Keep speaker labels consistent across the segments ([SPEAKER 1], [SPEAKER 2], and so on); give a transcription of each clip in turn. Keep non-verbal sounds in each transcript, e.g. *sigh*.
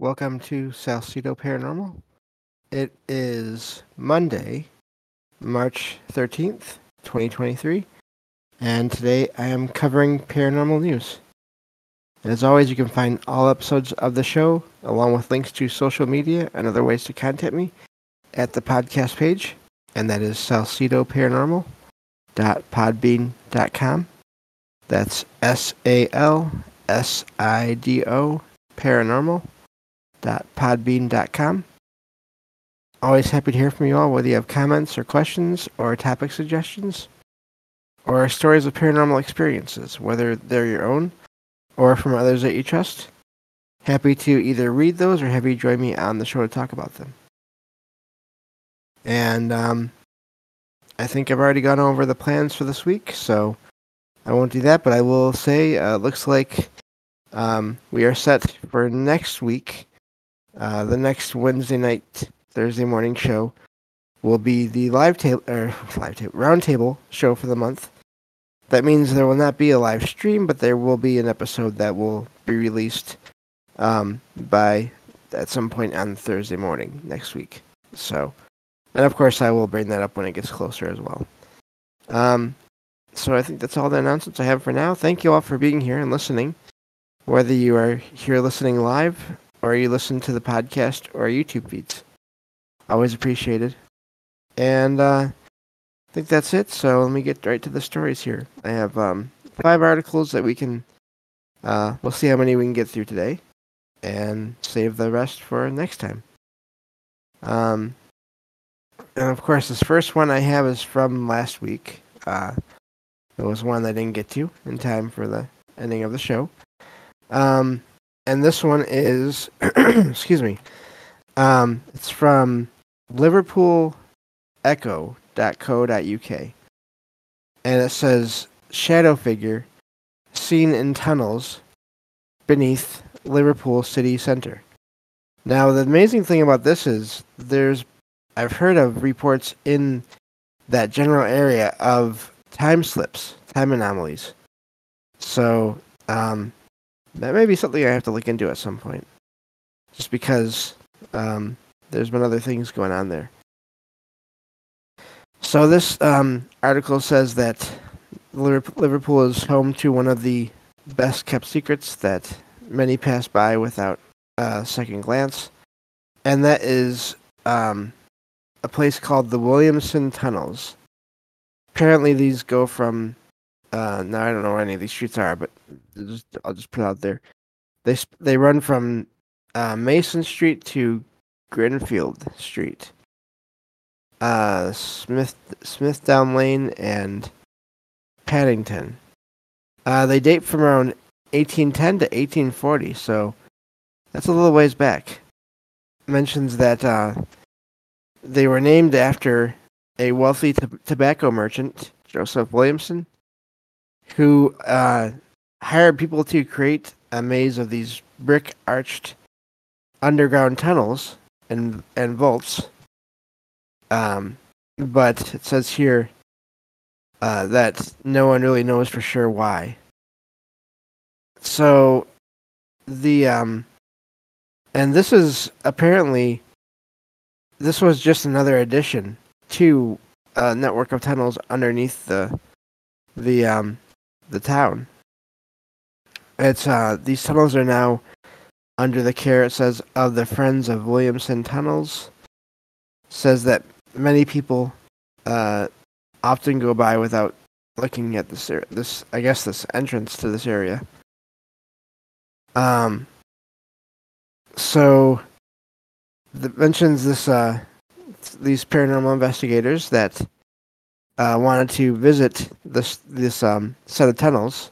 [SPEAKER 1] Welcome to Salsido Paranormal. It is Monday, March 13th, 2023, and today I am covering paranormal news. And as always, you can find all episodes of the show, along with links to social media and other ways to contact me, at the podcast page, and that is salsidoparanormal.podbean.com. That's S A L S I D O paranormal.podbean.com. Always happy to hear from you all, whether you have comments or questions or topic suggestions or stories of paranormal experiences, whether they're your own or from others that you trust. Happy to either read those or have you join me on the show to talk about them. And um, I think I've already gone over the plans for this week, so I won't do that, but I will say uh, looks like um, we are set for next week. Uh, the next Wednesday night, Thursday morning show will be the live table or *laughs* live table roundtable show for the month. That means there will not be a live stream, but there will be an episode that will be released um, by at some point on Thursday morning next week. So, and of course, I will bring that up when it gets closer as well. Um, so I think that's all the announcements I have for now. Thank you all for being here and listening whether you are here listening live or you listen to the podcast or YouTube feeds. Always appreciated. And uh, I think that's it. So let me get right to the stories here. I have um, five articles that we can. Uh, we'll see how many we can get through today, and save the rest for next time. Um, and of course, this first one I have is from last week. Uh, it was one I didn't get to in time for the ending of the show. Um, and this one is, *clears throat* excuse me, um, it's from liverpool liverpoolecho.co.uk. And it says, Shadow figure seen in tunnels beneath Liverpool city centre. Now, the amazing thing about this is there's, I've heard of reports in that general area of time slips, time anomalies. So, um, that may be something I have to look into at some point. Just because um, there's been other things going on there. So this um, article says that Liverpool is home to one of the best kept secrets that many pass by without a second glance, and that is um, a place called the Williamson Tunnels. Apparently, these go from uh, now I don't know where any of these streets are, but just, I'll just put it out there. They they run from uh, Mason Street to Grinfield Street, uh, Smith Smithdown Lane, and Paddington. Uh, they date from around 1810 to 1840, so that's a little ways back. Mentions that uh, they were named after a wealthy t- tobacco merchant, Joseph Williamson, who uh, hired people to create a maze of these brick arched underground tunnels and and vaults. Um, but it says here uh, that no one really knows for sure why. So the um, and this is apparently this was just another addition to a network of tunnels underneath the the um the town. It's uh these tunnels are now under the care it says of the Friends of Williamson Tunnels. Says that many people uh often go by without looking at this this I guess this entrance to this area. Um so the mentions this uh these paranormal investigators that uh, wanted to visit this this um, set of tunnels,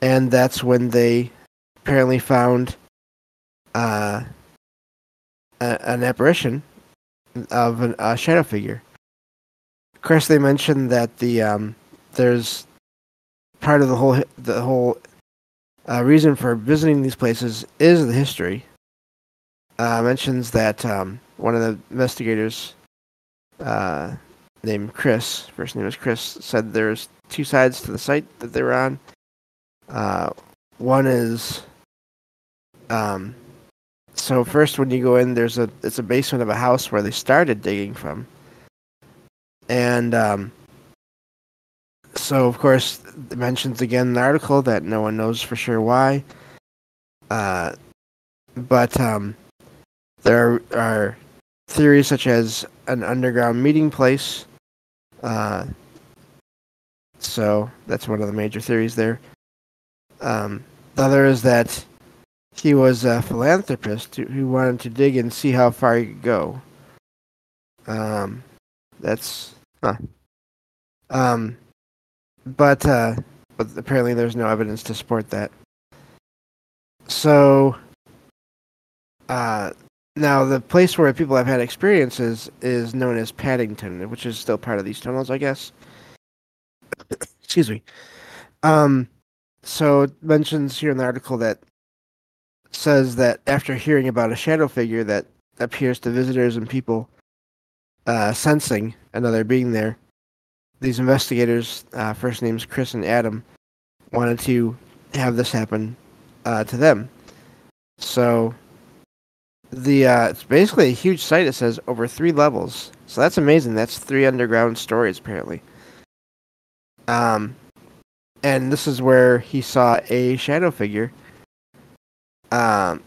[SPEAKER 1] and that's when they apparently found uh, a, an apparition of an, a shadow figure. Of course, they mentioned that the um, there's part of the whole the whole uh, reason for visiting these places is the history. Uh, mentions that um, one of the investigators uh, named Chris, first name was Chris, said there's two sides to the site that they were on. Uh, one is um, so first when you go in, there's a it's a basement of a house where they started digging from, and um, so of course it mentions again in the article that no one knows for sure why. Uh, but um, there are theories such as an underground meeting place. Uh, so that's one of the major theories there. Um, the other is that he was a philanthropist who wanted to dig and see how far he could go. Um, that's huh. Um, but uh, but apparently there's no evidence to support that. So, uh, now the place where people have had experiences is known as Paddington, which is still part of these tunnels, I guess. *coughs* Excuse me. Um, so it mentions here in the article that says that after hearing about a shadow figure that appears to visitors and people uh, sensing another being there, these investigators, uh, first names Chris and Adam, wanted to have this happen uh, to them. So the uh, it's basically a huge site. It says over three levels, so that's amazing. That's three underground stories apparently. Um, and this is where he saw a shadow figure. Um,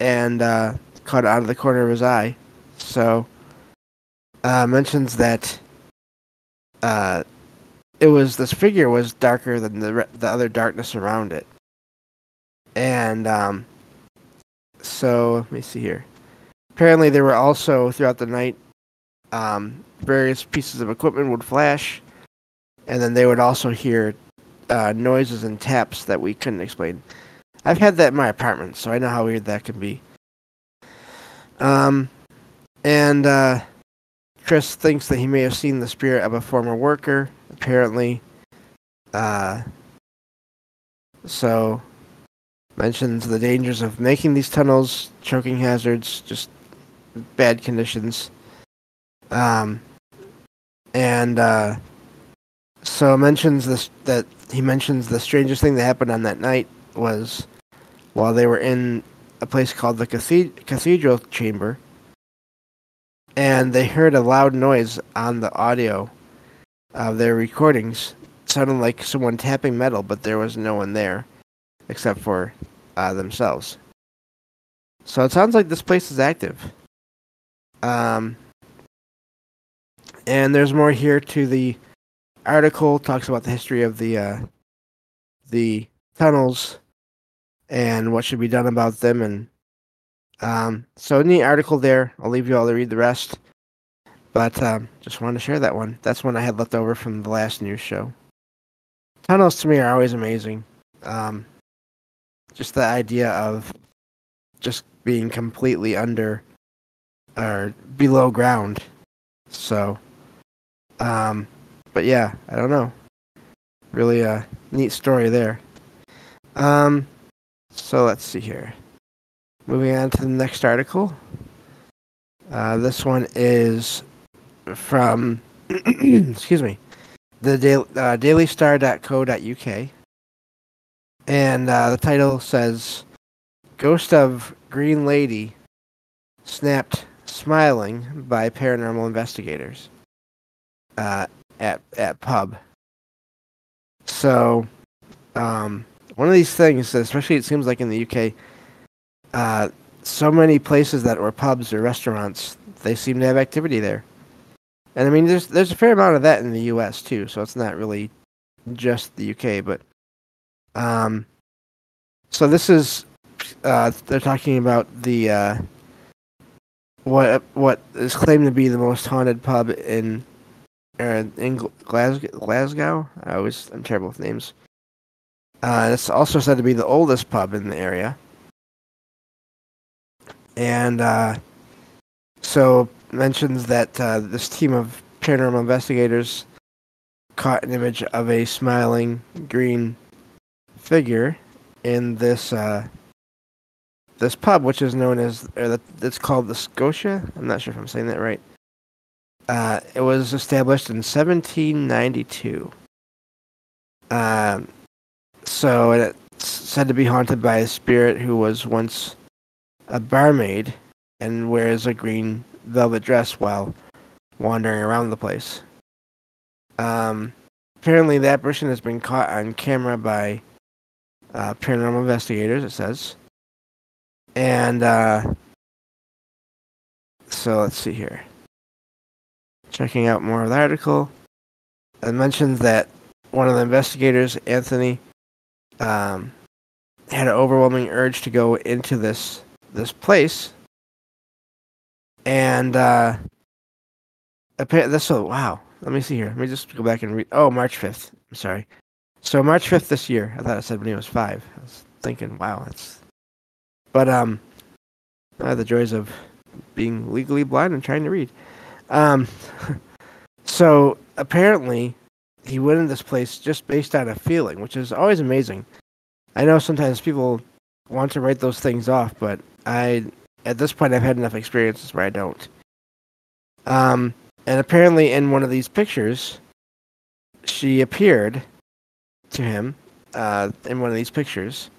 [SPEAKER 1] and uh, caught out of the corner of his eye. So, uh, mentions that uh, it was this figure was darker than the the other darkness around it, and um, so let me see here. Apparently, there were also throughout the night um, various pieces of equipment would flash, and then they would also hear uh, noises and taps that we couldn't explain. I've had that in my apartment, so I know how weird that can be. Um, and uh, Chris thinks that he may have seen the spirit of a former worker, apparently. Uh, so mentions the dangers of making these tunnels, choking hazards, just bad conditions. Um, and uh, so mentions this that he mentions the strangest thing that happened on that night was while they were in a place called the cathedral chamber, and they heard a loud noise on the audio of their recordings. It sounded like someone tapping metal, but there was no one there except for uh, themselves. So it sounds like this place is active. Um, and there's more here to the article. Talks about the history of the uh, the tunnels and what should be done about them. And um, so in the article there, I'll leave you all to read the rest. But um, just wanted to share that one. That's one I had left over from the last news show. Tunnels to me are always amazing. Um, just the idea of just being completely under or below ground. So, um, but yeah, I don't know. Really a neat story there. Um, so let's see here. Moving on to the next article. Uh, this one is from, *clears throat* excuse me, the daily, uh, dailystar.co.uk. And uh, the title says Ghost of Green Lady Snapped Smiling by Paranormal Investigators uh, at, at pub. So, um, one of these things, especially it seems like in the UK, uh, so many places that were pubs or restaurants, they seem to have activity there. And I mean, there's there's a fair amount of that in the U.S. too, so it's not really just the UK. But um, so this is uh, they're talking about the uh, what what is claimed to be the most haunted pub in uh, in Glasgow. Glasgow. I always I'm terrible with names. Uh, it's also said to be the oldest pub in the area. And uh, so mentions that uh, this team of paranormal investigators caught an image of a smiling green figure in this uh, this pub, which is known as it's called the Scotia. I'm not sure if I'm saying that right. Uh, it was established in 1792. Um, so it's said to be haunted by a spirit who was once a barmaid and wears a green velvet dress while wandering around the place. Um, apparently, the apparition has been caught on camera by uh, paranormal investigators. It says, and uh, so let's see here. Checking out more of the article, it mentions that one of the investigators, Anthony, um, had an overwhelming urge to go into this this place, and uh, apparently, so wow. Let me see here. Let me just go back and read. Oh, March fifth. I'm sorry. So March fifth this year. I thought I said when he was five. I was thinking, wow, that's. But um, uh, the joys of being legally blind and trying to read. Um, *laughs* so apparently, he went in this place just based on a feeling, which is always amazing. I know sometimes people want to write those things off, but I, at this point, I've had enough experiences where I don't. Um, and apparently, in one of these pictures, she appeared to him uh, in one of these pictures.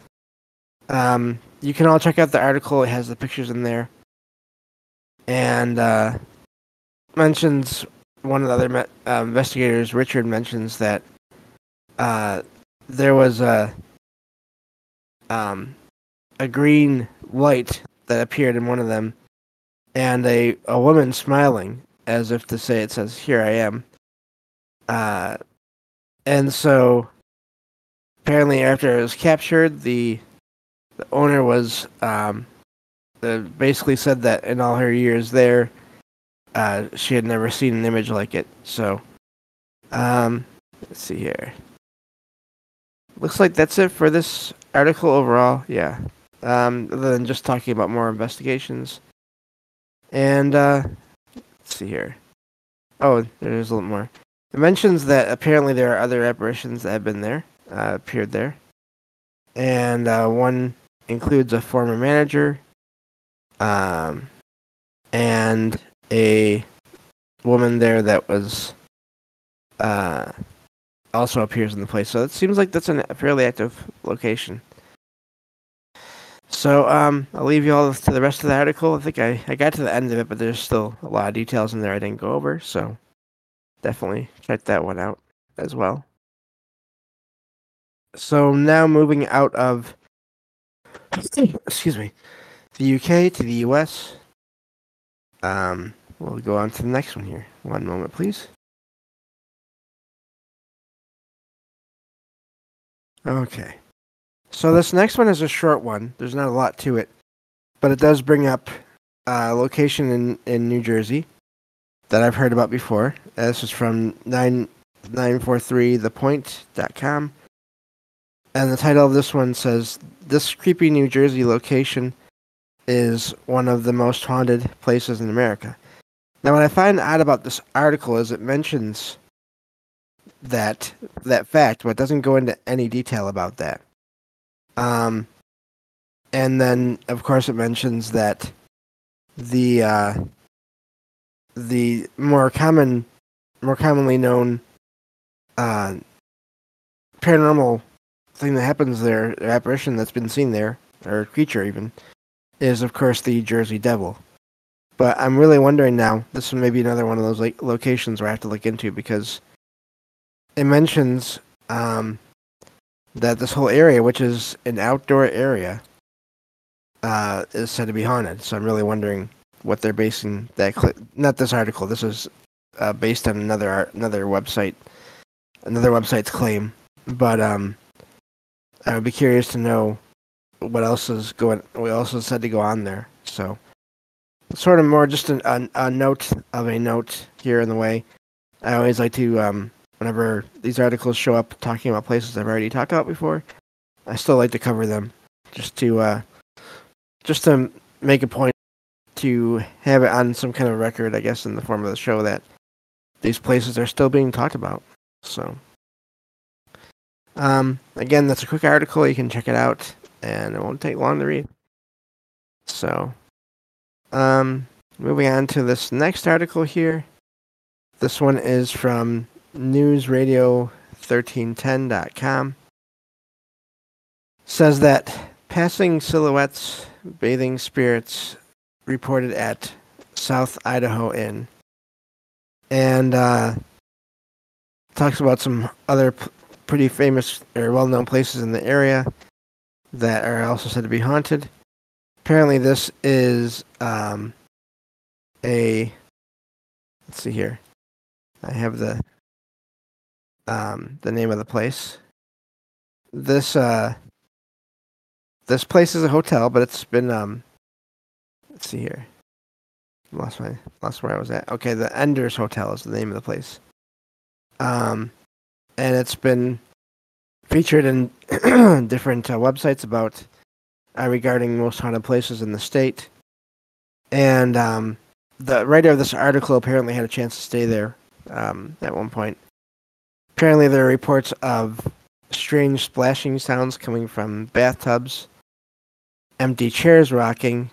[SPEAKER 1] Um, you can all check out the article; it has the pictures in there, and uh, mentions one of the other me- uh, investigators, Richard, mentions that uh, there was a um, a green light that appeared in one of them, and a a woman smiling as if to say it says, "Here I am." Uh, and so apparently, after it was captured, the the owner was um, uh, basically said that in all her years there, uh, she had never seen an image like it. So, um, let's see here. Looks like that's it for this article overall. Yeah. Um, other than just talking about more investigations. And uh, let's see here. Oh, there's a little more. It mentions that apparently there are other apparitions that have been there, uh, appeared there. And uh, one includes a former manager um, and a woman there that was uh, also appears in the place. So it seems like that's a fairly active location. So um, I'll leave you all to the rest of the article. I think I, I got to the end of it, but there's still a lot of details in there I didn't go over. So definitely check that one out as well. So now moving out of excuse me, the UK to the US. Um, we'll go on to the next one here. One moment, please. Okay. So this next one is a short one. There's not a lot to it, but it does bring up a location in, in New Jersey that I've heard about before. This is from 943thepoint.com. And the title of this one says This creepy New Jersey location is one of the most haunted places in America. Now, what I find odd about this article is it mentions that that fact, but doesn't go into any detail about that. Um, and then, of course, it mentions that the uh, the more common, more commonly known uh, paranormal thing that happens there, apparition that's been seen there, or creature even, is of course the Jersey Devil. But I'm really wondering now. This may be another one of those like locations where I have to look into because it mentions um, that this whole area, which is an outdoor area, uh, is said to be haunted. So I'm really wondering what they're basing that. Cl- not this article. This is uh, based on another another website, another website's claim. But um, I would be curious to know what else is going. What else is said to go on there. So sort of more just a, a, note of a note here in the way. I always like to um, whenever these articles show up talking about places I've already talked about before, I still like to cover them just to uh, just to make a point to have it on some kind of record, I guess, in the form of the show that these places are still being talked about. So, um, again, that's a quick article. You can check it out, and it won't take long to read. So, um, moving on to this next article here. This one is from newsradio1310.com says that passing silhouettes, bathing spirits reported at South Idaho Inn. And uh, talks about some other pretty famous or well known places in the area that are also said to be haunted. Apparently, this is um, a. Let's see here. I have the um, the name of the place. This uh, this place is a hotel, but it's been um. Let's see here. Lost my lost where I was at. Okay, the Enders Hotel is the name of the place. Um, and it's been featured in *clears throat* different uh, websites about uh, regarding most haunted places in the state. And um, the writer of this article apparently had a chance to stay there um, at one point. Apparently, there are reports of strange splashing sounds coming from bathtubs, empty chairs rocking,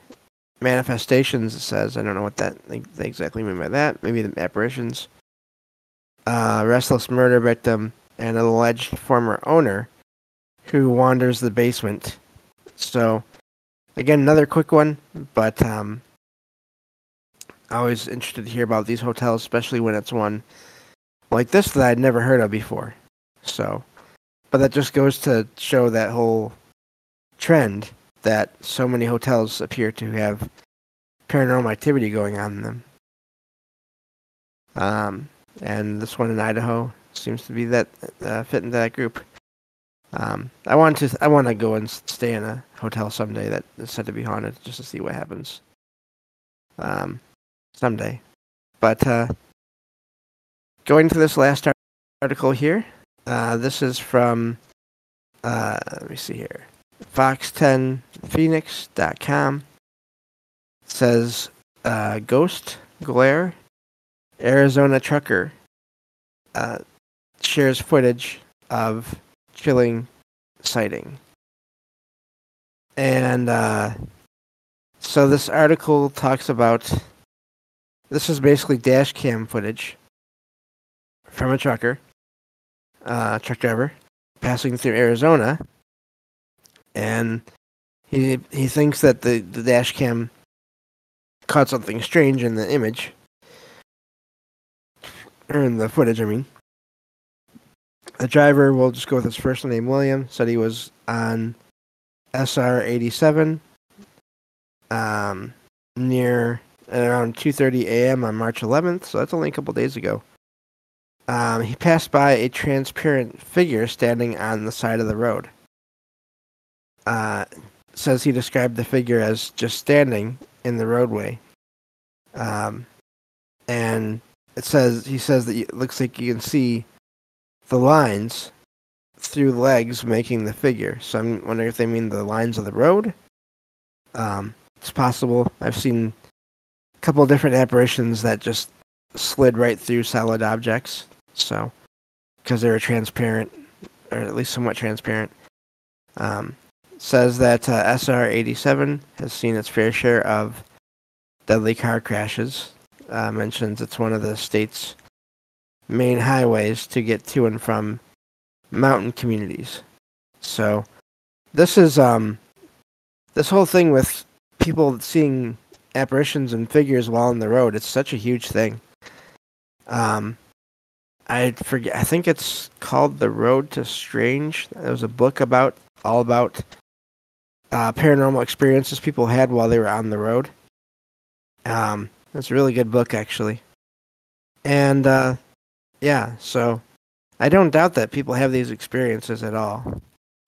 [SPEAKER 1] manifestations. It says I don't know what that they exactly mean by that. Maybe the apparitions. Uh, restless murder victim and an alleged former owner who wanders the basement. So, again, another quick one, but um, always interested to hear about these hotels, especially when it's one like this that I'd never heard of before. So, but that just goes to show that whole trend that so many hotels appear to have paranormal activity going on in them. Um, and this one in Idaho seems to be that uh, fit into that group. Um, I want to I want to go and stay in a hotel someday that is said to be haunted, just to see what happens. Um, someday, but uh, going to this last article here. Uh, this is from uh, let me see here, Fox10Phoenix.com. It says uh, ghost glare, Arizona trucker uh, shares footage of chilling sighting. And uh, so this article talks about this is basically dash cam footage from a trucker, uh, truck driver, passing through Arizona, and he he thinks that the, the dash cam caught something strange in the image or in the footage. I mean, the driver, we'll just go with his first name, William, said he was on SR 87 um, near around 2:30 a.m. on March 11th, so that's only a couple days ago. Um, he passed by a transparent figure standing on the side of the road. Uh, says he described the figure as just standing in the roadway. Um, and it says he says that it looks like you can see the lines through legs making the figure. So I'm wondering if they mean the lines of the road. Um, it's possible. I've seen a couple different apparitions that just slid right through solid objects. So because they were transparent, or at least somewhat transparent. Um, says that uh, SR87 has seen its fair share of deadly car crashes. Uh, mentions it's one of the state's main highways to get to and from mountain communities. So this is um this whole thing with people seeing apparitions and figures while on the road, it's such a huge thing. Um I forget I think it's called The Road to Strange. There was a book about all about uh, paranormal experiences people had while they were on the road. Um, it's a really good book actually. And uh, yeah, so I don't doubt that people have these experiences at all.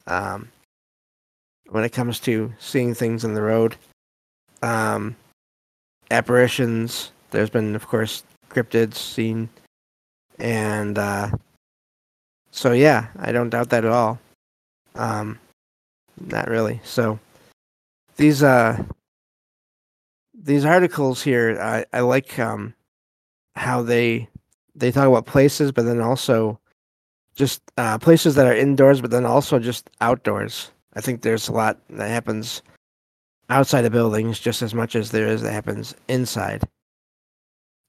[SPEAKER 1] Um, when it comes to seeing things in the road, um, apparitions. There's been, of course, cryptids seen, and uh, so yeah, I don't doubt that at all. Um, not really. So these uh, these articles here, I, I like um, how they they talk about places, but then also just uh, places that are indoors, but then also just outdoors. I think there's a lot that happens outside of buildings just as much as there is that happens inside.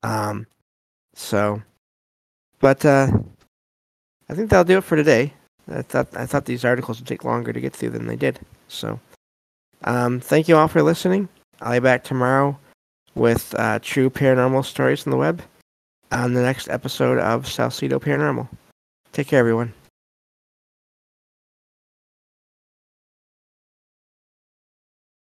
[SPEAKER 1] Um, so, but uh, I think that'll do it for today. I thought I thought these articles would take longer to get through than they did. So, Um, thank you all for listening. I'll be back tomorrow with uh, true paranormal stories on the web on the next episode of Salsido Paranormal. Take care, everyone.